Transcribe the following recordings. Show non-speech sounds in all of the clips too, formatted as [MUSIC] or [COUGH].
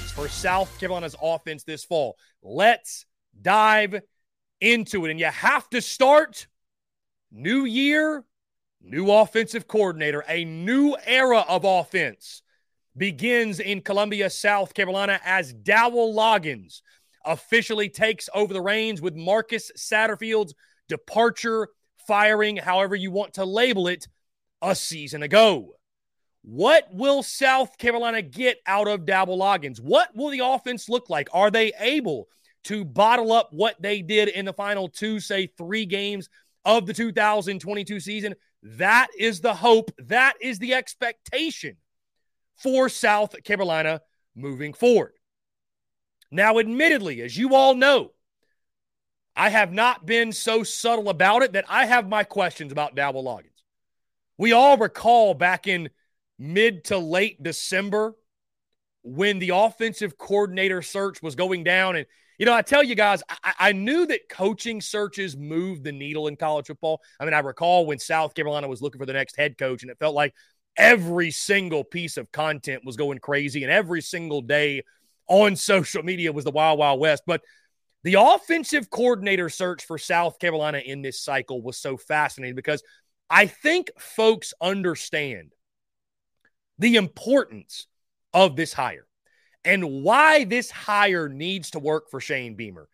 For South Carolina's offense this fall? Let's dive into it. And you have to start new year, new offensive coordinator, a new era of offense begins in Columbia, South Carolina as Dowell Loggains officially takes over the reins with Marcus Satterfield's departure, firing, however you want to label it, a season ago. What will South Carolina get out of Dowell Loggains? What will the offense look like? Are they able to bottle up what they did in the final two, say three games of the 2022 season? That is the hope. That is the expectation for South Carolina moving forward. Now, admittedly, as you all know, I have not been so subtle about it that I have my questions about Dowell Loggains. We all recall back in mid to late December when the offensive coordinator search was going down. And, you know, I tell you guys, I, I, knew that coaching searches move the needle in college football. I mean, I recall when South Carolina was looking for the next head coach, and it felt like every single piece of content was going crazy, and every single day on [LAUGHS] social media was the Wild Wild West. But The offensive coordinator search for South Carolina in this cycle was so fascinating because I think folks understand the importance of this hire and why this hire needs to work for Shane Beamer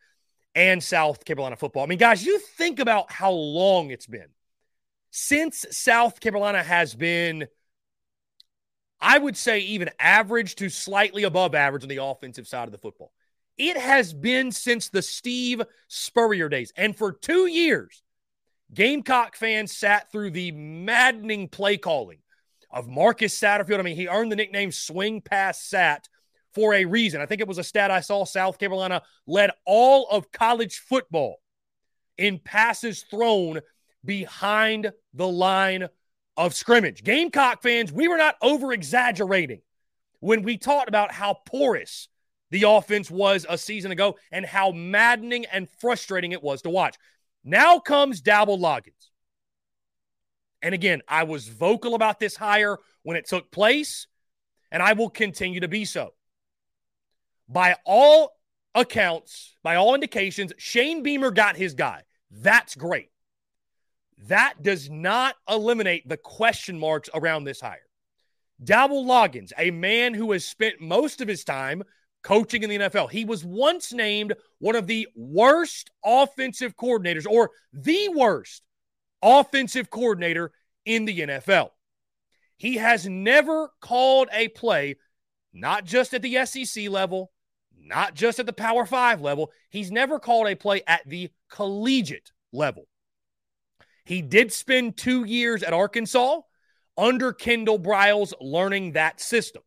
and South Carolina football. I mean, guys, you think about how long it's been since South Carolina has been, I would say, even average to slightly above average on the offensive side of the football. It has been since the Steve Spurrier days. And for two years, Gamecock fans sat through the maddening play calling of Marcus Satterfield. I mean, he earned the nickname Swing Pass Sat for a reason. I think it was a stat I saw. South Carolina led all of college football in passes thrown behind the line of scrimmage. Gamecock fans, we were not over exaggerating when we talked about how porous the offense was a season ago and how maddening and frustrating it was to watch. Now comes Dowell Loggains. And again, I was vocal about this hire when it took place, and I will continue to be so. By all accounts, by all indications, Shane Beamer got his guy. That's great. That does not eliminate the question marks around this hire. Dowell Loggains, a man who has spent most of his time coaching in the NFL, he was once named one of the worst offensive coordinators or the worst offensive coordinator in the NFL. He has never called a play, not just at the SEC level, not just at the Power Five level. He's never called a play at the collegiate level. He did spend two years at Arkansas under Kendall Briles learning that system.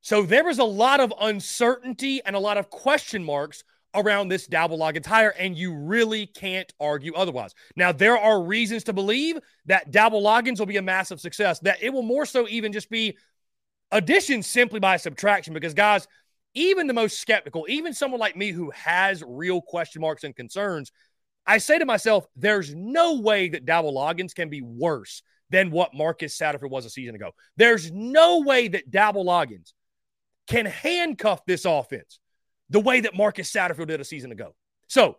So there was a lot of uncertainty and a lot of question marks around this Dowell Loggains hire, and you really can't argue otherwise. Now, there are reasons to believe that Dowell Loggains will be a massive success, that it will more so even just be addition simply by subtraction, because, guys, even the most skeptical, even someone like me who has real question marks and concerns, I say to myself, there's no way that Dowell Loggains can be worse than what Marcus Satterfield was a season ago. There's no way that Dowell Loggains can handcuff this offense the way that Marcus Satterfield did a season ago. So,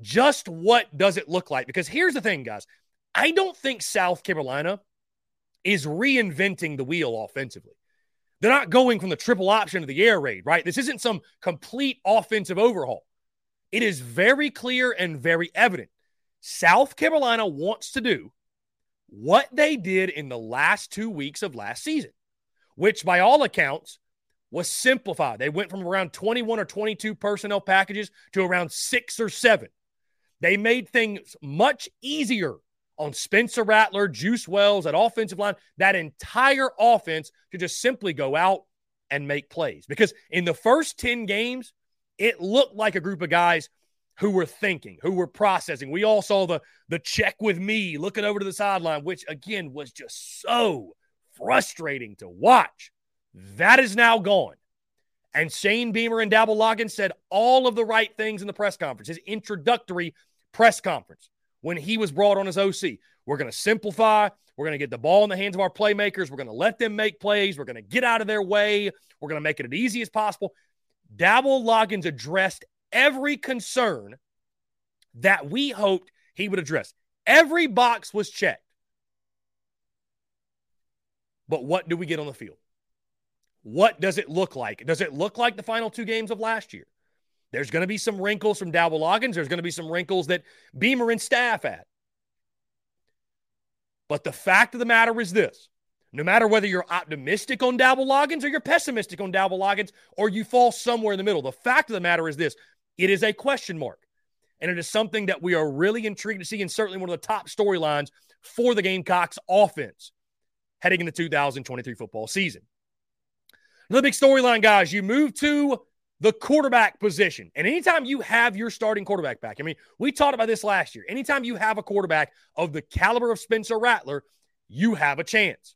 just what does it look like? Because here's the thing, guys. I don't think South Carolina is reinventing the wheel offensively. They're not going from the triple option to the air raid, right? This isn't some complete offensive overhaul. It is very clear and very evident. South Carolina wants to do what they did in the last two weeks of last season, which by all accounts was simplified. They went from around 21 or 22 personnel packages to around six or seven. They made things much easier on Spencer Rattler, Juice Wells, that offensive line, that entire offense to just simply go out and make plays. Because in the first 10 games, it looked like a group of guys who were thinking, who were processing. We all saw the the check with me looking over to the sideline, which again was just so frustrating to watch. That is now gone. And Shane Beamer and Dowell Loggains said all of the right things in the press conference, his introductory press conference when he was brought on as OC. We're going to simplify. We're going to get the ball in the hands of our playmakers. We're going to let them make plays. We're going to get out of their way. We're going to make it as easy as possible. Dowell Loggains addressed every concern that we hoped he would address. Every box was checked. But what do we get on the field? What does it look like? Does it look like the final two games of last year? There's going to be some wrinkles from Dowell Loggains. There's going to be some wrinkles that Beamer and staff had. But the fact of the matter is this no matter whether you're optimistic on Dowell Loggains or you're pessimistic on Dowell Loggains or you fall somewhere in the middle, the fact of the matter is this it is a question mark. And it is something that we are really intrigued to see, and certainly one of the top storylines for the Gamecocks offense heading into 2023 football season. Another big storyline, guys, you move to the quarterback position. And anytime you have your starting quarterback back, I mean, we talked about this last year. Anytime you have a quarterback of the caliber of Spencer Rattler, you have a chance.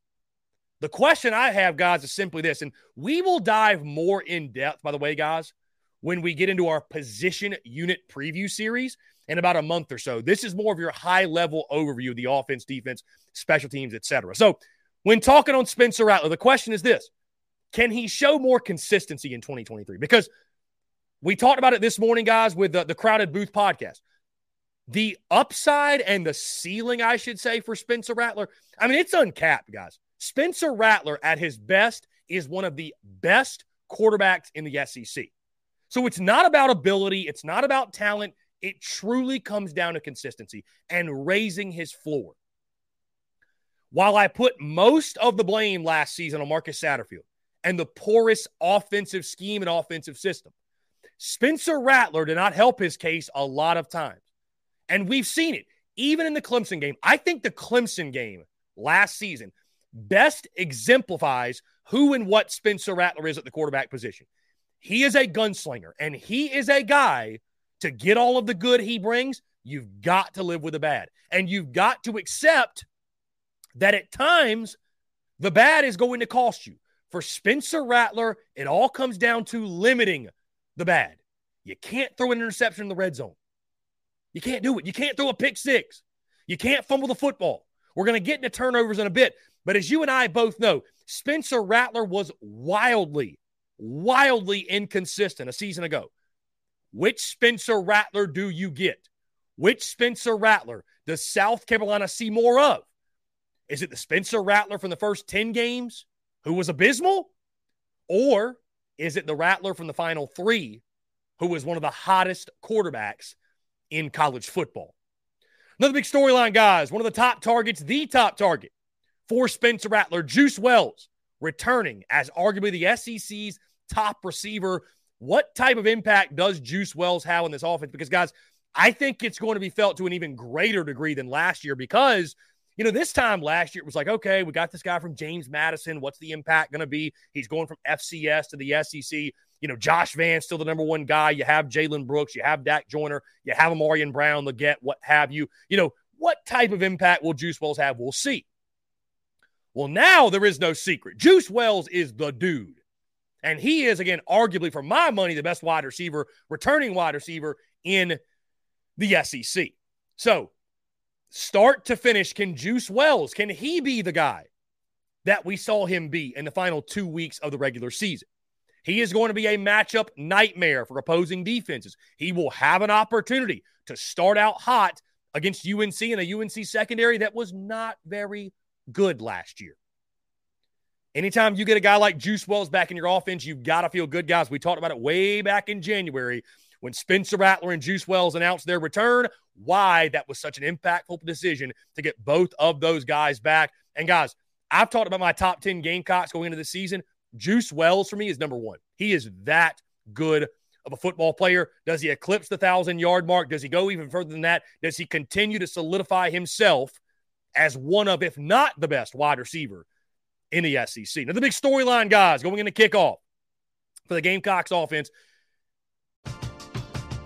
The question I have, guys, is simply this, and we will dive more in depth, by the way, guys, when we get into our position unit preview series in about a month or so. This is more of your high level overview of the offense, defense, special teams, etc. So, when talking on Spencer Rattler, the question is this can he show more consistency in 2023? Because We talked about it this morning, guys, with the, the Crowded Booth podcast. The upside and the ceiling, I should say, for Spencer Rattler, I mean, it's uncapped, guys. Spencer Rattler at his best is one of the best quarterbacks in the SEC. So it's not about ability, it's not about talent. It truly comes down to consistency and raising his floor. While I put most of the blame last season on Marcus Satterfield and the porous offensive scheme and offensive system, Spencer Rattler did not help his case a lot of times. And we've seen it even in the Clemson game. I think the Clemson game last season best exemplifies who and what Spencer Rattler is at the quarterback position. He is a gunslinger, and he is a guy to get all of the good he brings. You've got to live with the bad, and you've got to accept that at times the bad is going to cost you. For Spencer Rattler, it all comes down to limiting the bad. You can't throw an interception in the red zone. You can't do it. You can't throw a pick six. You can't fumble the football. We're going to get into turnovers in a bit. But as you and I both know, Spencer Rattler was wildly, wildly inconsistent a season ago. Which Spencer Rattler do you get? Which Spencer Rattler does South Carolina see more of? Is it the Spencer Rattler from the first 10 games who was abysmal? Or is it the Rattler from the final three who was one of the hottest quarterbacks in college football? Another big storyline, guys. One of the top targets, the top target for Spencer Rattler, Juice Wells, returning as arguably the SEC's top receiver. What type of impact does Juice Wells have on this offense? Because, guys, I think it's going to be felt to an even greater degree than last year because you know, this time last year, it was like, okay, we got this guy from James Madison. What's the impact going to be? He's going from FCS to the SEC. You know, Josh Vann still the number one guy. You have Jalen Brooks, you have Dak Joyner, you have Ahmarean Brown, Legette, what have you. You know, what type of impact will Juice Wells have? We'll see. Well, now there is no secret. Juice Wells is the dude. And he is, again, arguably for my money, the best wide receiver, returning wide receiver in the SEC. So start to finish, can Juice Wells, can he be the guy that we saw him be in the final two weeks of the regular season? He is going to be a matchup nightmare for opposing defenses. He will have an opportunity to start out hot against UNC in a UNC secondary that was not very good last year. Anytime you get a guy like Juice Wells back in your offense, you've got to feel good, guys. We talked about it way back in January when Spencer Rattler and Juice Wells announced their return, why that was such an impactful decision to get both of those guys back. And guys, I've talked about my top 10 Gamecocks going into the season. Juice Wells for me is number one. He is that good of a football player. Does he eclipse the thousand yard mark? Does he go even further than that? Does he continue to solidify himself as one of, if not the best wide receiver in the SEC? Now, the big storyline, guys, going into kickoff for the Gamecocks offense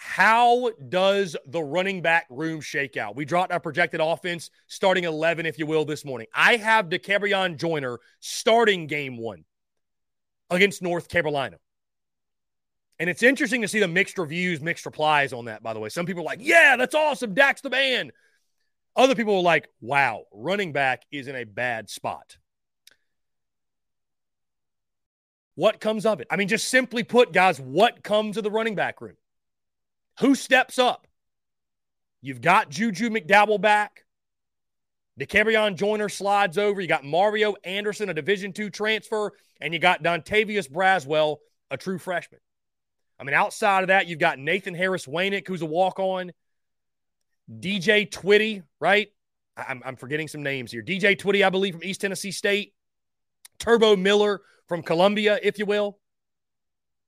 How does the running back room shake out? We dropped our projected offense starting 11, if you will, this morning. I have Dakereon Joyner starting game one against North Carolina. And it's interesting to see the mixed reviews, mixed replies on that, by the way. Some people are like, yeah, that's awesome. Dax the man. Other people are like, wow, running back is in a bad spot. What comes of it? I mean, just simply put, guys, what comes of the running back room? Who steps up? You've got Juju McDowell back. Dakereon Joyner slides over. You got Mario Anderson, a Division two transfer, and you got Dontavius Braswell, a true freshman. I mean, outside of that, you've got Nathan Harris Waynick, who's a walk on. DJ Twitty, right? I'm, I'm forgetting some names here. DJ Twitty, I believe, from East Tennessee State. Turbo Miller from Columbia, if you will.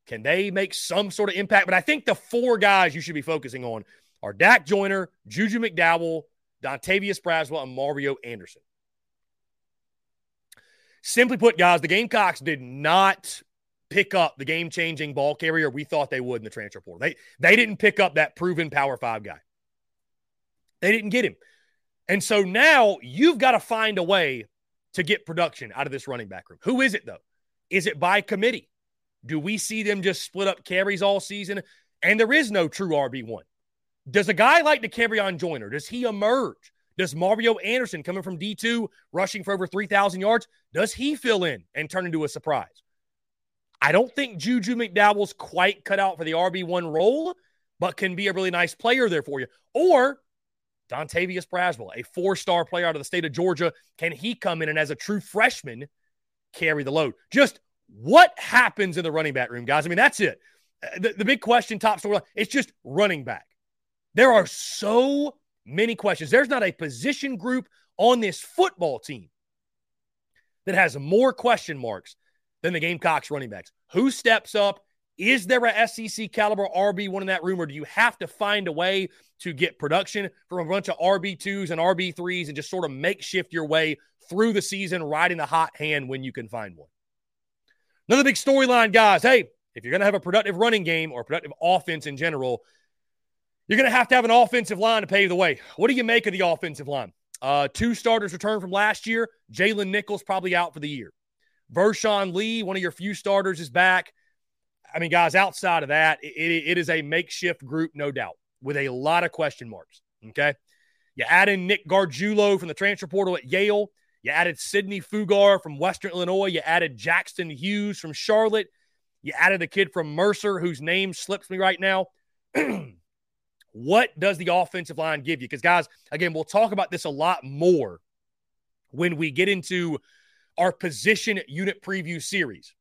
Can they make some sort of impact? But I think the four guys you should be focusing on are Dak Joyner, Juju McDowell, Dontavius Braswell, and Mario Anderson. Simply put, guys, the Gamecocks did not pick up the game changing ball carrier we thought they would in the transfer portal. They, they didn't pick up that proven Power Five guy. They didn't get him. And so now you've got to find a way to get production out of this running back room. Who is it, though? Is it by committee? Do we see them just split up carries all season? And there is no true RB1. Does a guy like Dakereon Joyner, does he emerge? Does Mario Anderson coming from D2 rushing for over 3,000 yards, does he fill in and turn into a surprise? I don't think Juju McDowell's quite cut out for the RB1 role, but can be a really nice player there for you. Or Dontavius Braswell, a four star player out of the state of Georgia, can he come in and as a true freshman carry the load? Just what happens in the running back room, guys? I mean, that's it. Uh, the, the big question, top story, it's just running back. There are so many questions. There's not a position group on this football team that has more question marks than the Gamecocks running backs. Who steps up? Is there a SEC caliber RB1 in that room, or do you have to find a way to get production from a bunch of RB2s and RB3s and just sort of makeshift your way through the season, riding the hot hand when you can find one? Another big storyline, guys. Hey, if you're going to have a productive running game or productive offense in general, you're going to have to have an offensive line to pave the way. What do you make of the offensive line? Uh, two starters returned from last year. Jalen Nichols probably out for the year. Vershon Lee, one of your few starters, is back. I mean, guys, outside of that, it, it is a makeshift group, no doubt, with a lot of question marks. Okay. You add in Nick Gargiulo from the transfer portal at Yale. You added Sidney Fugar from Western Illinois. You added Jackson Hughes from Charlotte. You added the kid from Mercer whose name slips me right now. [CLEARS THROAT] what does the offensive line give you? Because, guys, again, we'll talk about this a lot more when we get into our position unit preview series.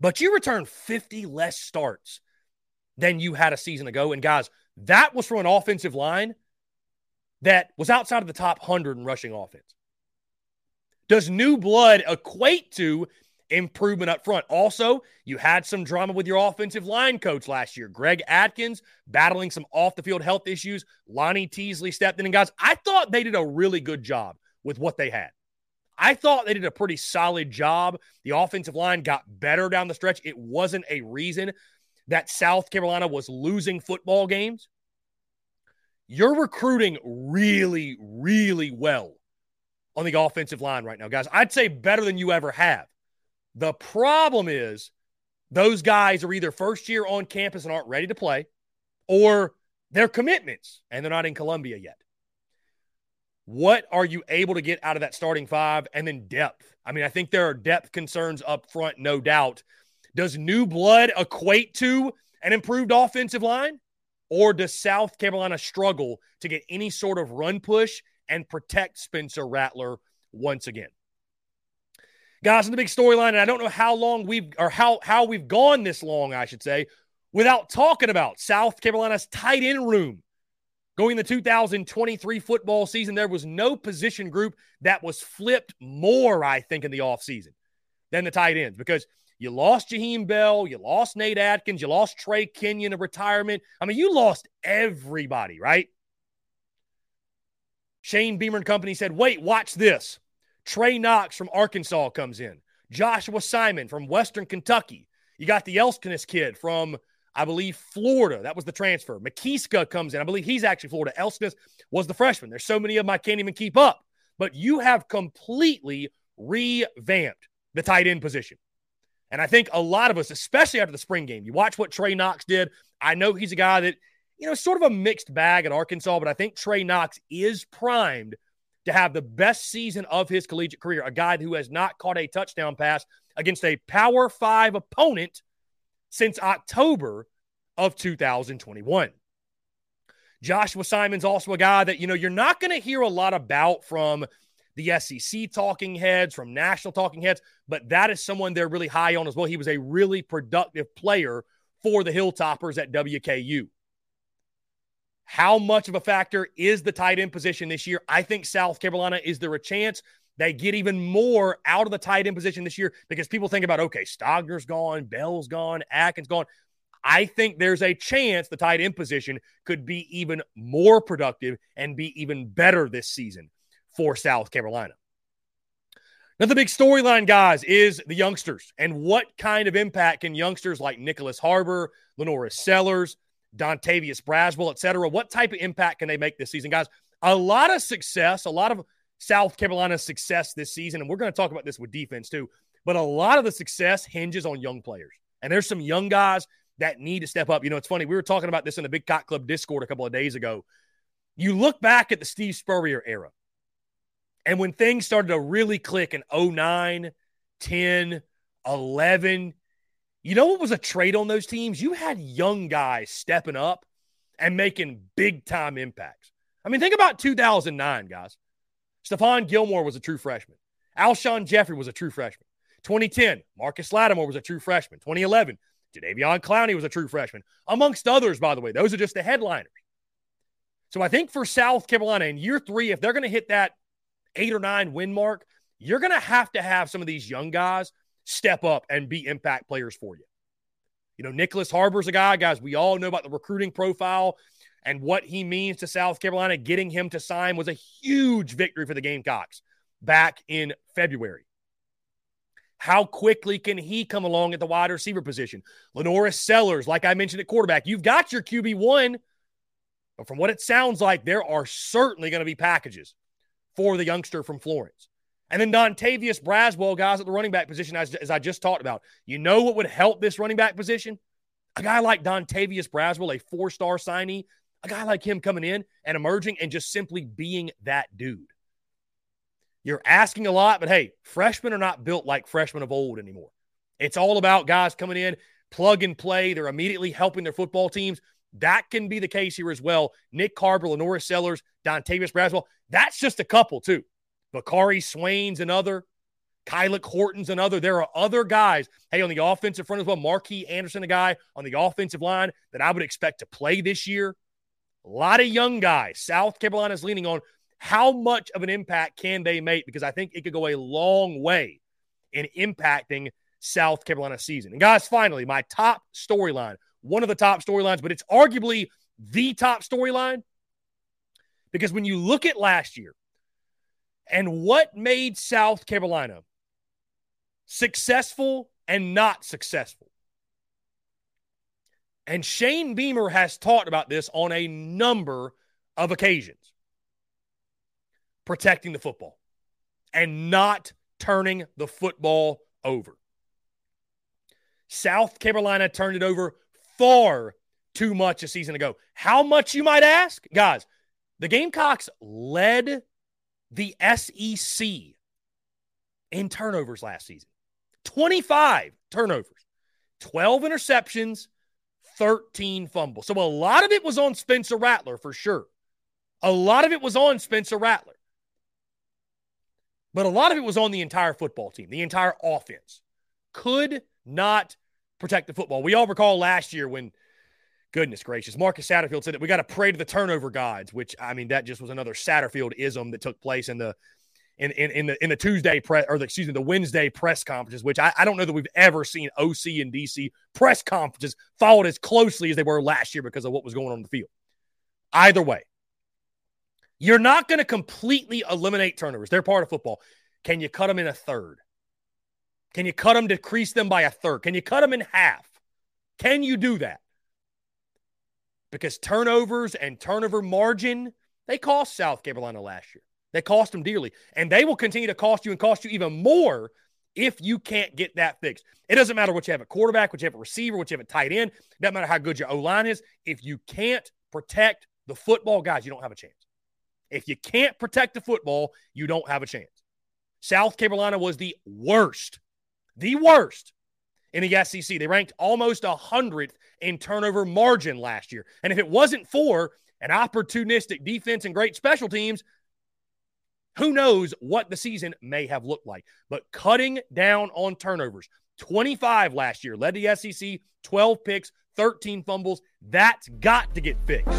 But you return 50 less starts than you had a season ago. And, guys, that was from an offensive line that was outside of the top 100 in rushing offense. Does new blood equate to improvement up front? Also, you had some drama with your offensive line coach last year, Greg Adkins, battling some off the field health issues. Lonnie Teasley stepped in. And guys, I thought they did a really good job with what they had. I thought they did a pretty solid job. The offensive line got better down the stretch. It wasn't a reason that South Carolina was losing football games. You're recruiting really, really well on the offensive line right now, guys. I'd say better than you ever have. The problem is those guys are either first year on campus and aren't ready to play, or they're commitments and they're not in Columbia yet. What are you able to get out of that starting five? And then depth. I mean, I think there are depth concerns up front, no doubt. Does new blood equate to an improved offensive line? Or does South Carolina struggle to get any sort of run push and protect Spencer Rattler once again. Guys, in the big storyline, and I don't know how long we've or how how we've gone this long, I should say, without talking about South Carolina's tight end room. Going the 2023 football season, there was no position group that was flipped more, I think, in the offseason than the tight ends because you lost Jaheim Bell, you lost Nate Adkins, you lost Trey Kenyon of retirement. I mean, you lost everybody, right? Shane Beamer and company said, wait, watch this. Trey Knox from Arkansas comes in. Joshua Simon from Western Kentucky. You got the Elskins kid from I believe Florida, that was the transfer. McKeeska comes in. I believe he's actually Florida. Elsness was the freshman. There's so many of them I can't even keep up. But you have completely revamped the tight end position. And I think a lot of us, especially after the spring game, you watch what Trey Knox did. I know he's a guy that, you know, sort of a mixed bag at Arkansas, but I think Trey Knox is primed to have the best season of his collegiate career. A guy who has not caught a touchdown pass against a Power Five opponent since October of 2021. Joshua Simon's also a guy that, you know, you're not going to hear a lot about from the SEC talking heads, from national talking heads, but that is someone they're really high on as well. He was a really productive player for the Hilltoppers at WKU. How much of a factor is the tight end position this year? I think South Carolina is there a chance they get even more out of the tight end position this year because people think about, okay, Stogner's gone, Bell's gone, Adkins gone. I think there's a chance the tight end position could be even more productive and be even better this season for South Carolina. Another big storyline, guys, is the youngsters and what kind of impact can youngsters like Nyckoles Harbor, LaNorris Sellers, Dontavius Braswell, et cetera, what type of impact can they make this season, guys? A lot of success, a lot of South Carolina's success this season, and we're going to talk about this with defense too, but a lot of the success hinges on young players. And there's some young guys that need to step up. You know, it's funny. We were talking about this in the Big Cock Club Discord a couple of days ago. You look back at the Steve Spurrier era, and when things started to really click in 09, 10, 11, you know what was a trade on those teams? You had young guys stepping up and making big time impacts. I mean, think about 2009, guys. Stephon Gilmore was a true freshman. Alshon Jeffery was a true freshman. 2010, Marcus Lattimore was a true freshman. 2011, Jadeveon Clowney was a true freshman, amongst others, by the way. Those are just the headliners. So I think for South Carolina in year three, if they're going to hit that eight or nine win mark, you're going to have to have some of these young guys step up and be impact players for you. You know, Nyckoles Harbor's a guy, guys, we all know about the recruiting profile and what he means to South Carolina. Getting him to sign was a huge victory for the Gamecocks back in February. How quickly can he come along at the wide receiver position? LaNorris Sellers, like I mentioned at quarterback, you've got your QB1, but from what it sounds like, there are certainly going to be packages for the youngster from Florence. And then Dontavius Braswell, guys at the running back position, as, as I just talked about. You know what would help this running back position? A guy like Dontavius Braswell, a four star signee, a guy like him coming in and emerging and just simply being that dude. You're asking a lot, but hey, freshmen are not built like freshmen of old anymore. It's all about guys coming in, plug and play. They're immediately helping their football teams. That can be the case here as well. Nick Carver, LaNorris Sellers, Dontavius Braswell. That's just a couple, too. Bakari Swain's another. Kylik Horton's another. There are other guys, hey, on the offensive front as well. Marquis Anderson, a guy on the offensive line that I would expect to play this year. A lot of young guys. South Carolina is leaning on how much of an impact can they make because I think it could go a long way in impacting South Carolina season. And guys, finally, my top storyline, one of the top storylines, but it's arguably the top storyline because when you look at last year and what made South Carolina successful and not successful, and Shane Beamer has talked about this on a number of occasions protecting the football and not turning the football over. South Carolina turned it over far too much a season ago. How much, you might ask? Guys, the Gamecocks led the SEC in turnovers last season 25 turnovers, 12 interceptions, 13 fumbles. So a lot of it was on Spencer Rattler for sure. A lot of it was on Spencer Rattler. But a lot of it was on the entire football team, the entire offense. Could not protect the football. We all recall last year when, goodness gracious, Marcus Satterfield said that we got to pray to the turnover gods, which I mean, that just was another Satterfield ism that took place in the in, in, in the in the Tuesday press or the, excuse me the Wednesday press conferences, which I, I don't know that we've ever seen OC and DC press conferences followed as closely as they were last year because of what was going on in the field. Either way, you're not going to completely eliminate turnovers. They're part of football. Can you cut them in a third? Can you cut them, decrease them by a third? Can you cut them in half? Can you do that? Because turnovers and turnover margin, they cost South Carolina last year. They cost them dearly, and they will continue to cost you and cost you even more if you can't get that fixed. It doesn't matter what you have a quarterback, what you have a receiver, what you have a tight end. Doesn't matter how good your O line is. If you can't protect the football, guys, you don't have a chance. If you can't protect the football, you don't have a chance. South Carolina was the worst, the worst in the SEC. They ranked almost 100th in turnover margin last year. And if it wasn't for an opportunistic defense and great special teams, who knows what the season may have looked like. But cutting down on turnovers, 25 last year, led the SEC, 12 picks, 13 fumbles. That's got to get fixed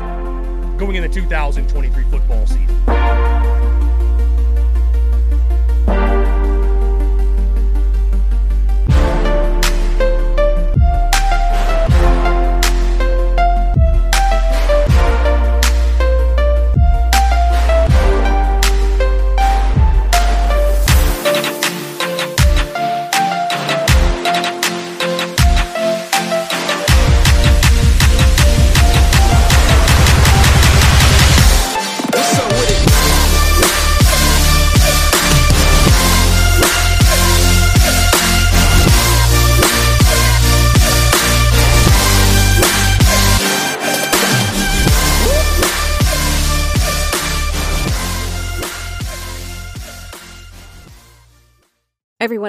going into 2023 football season.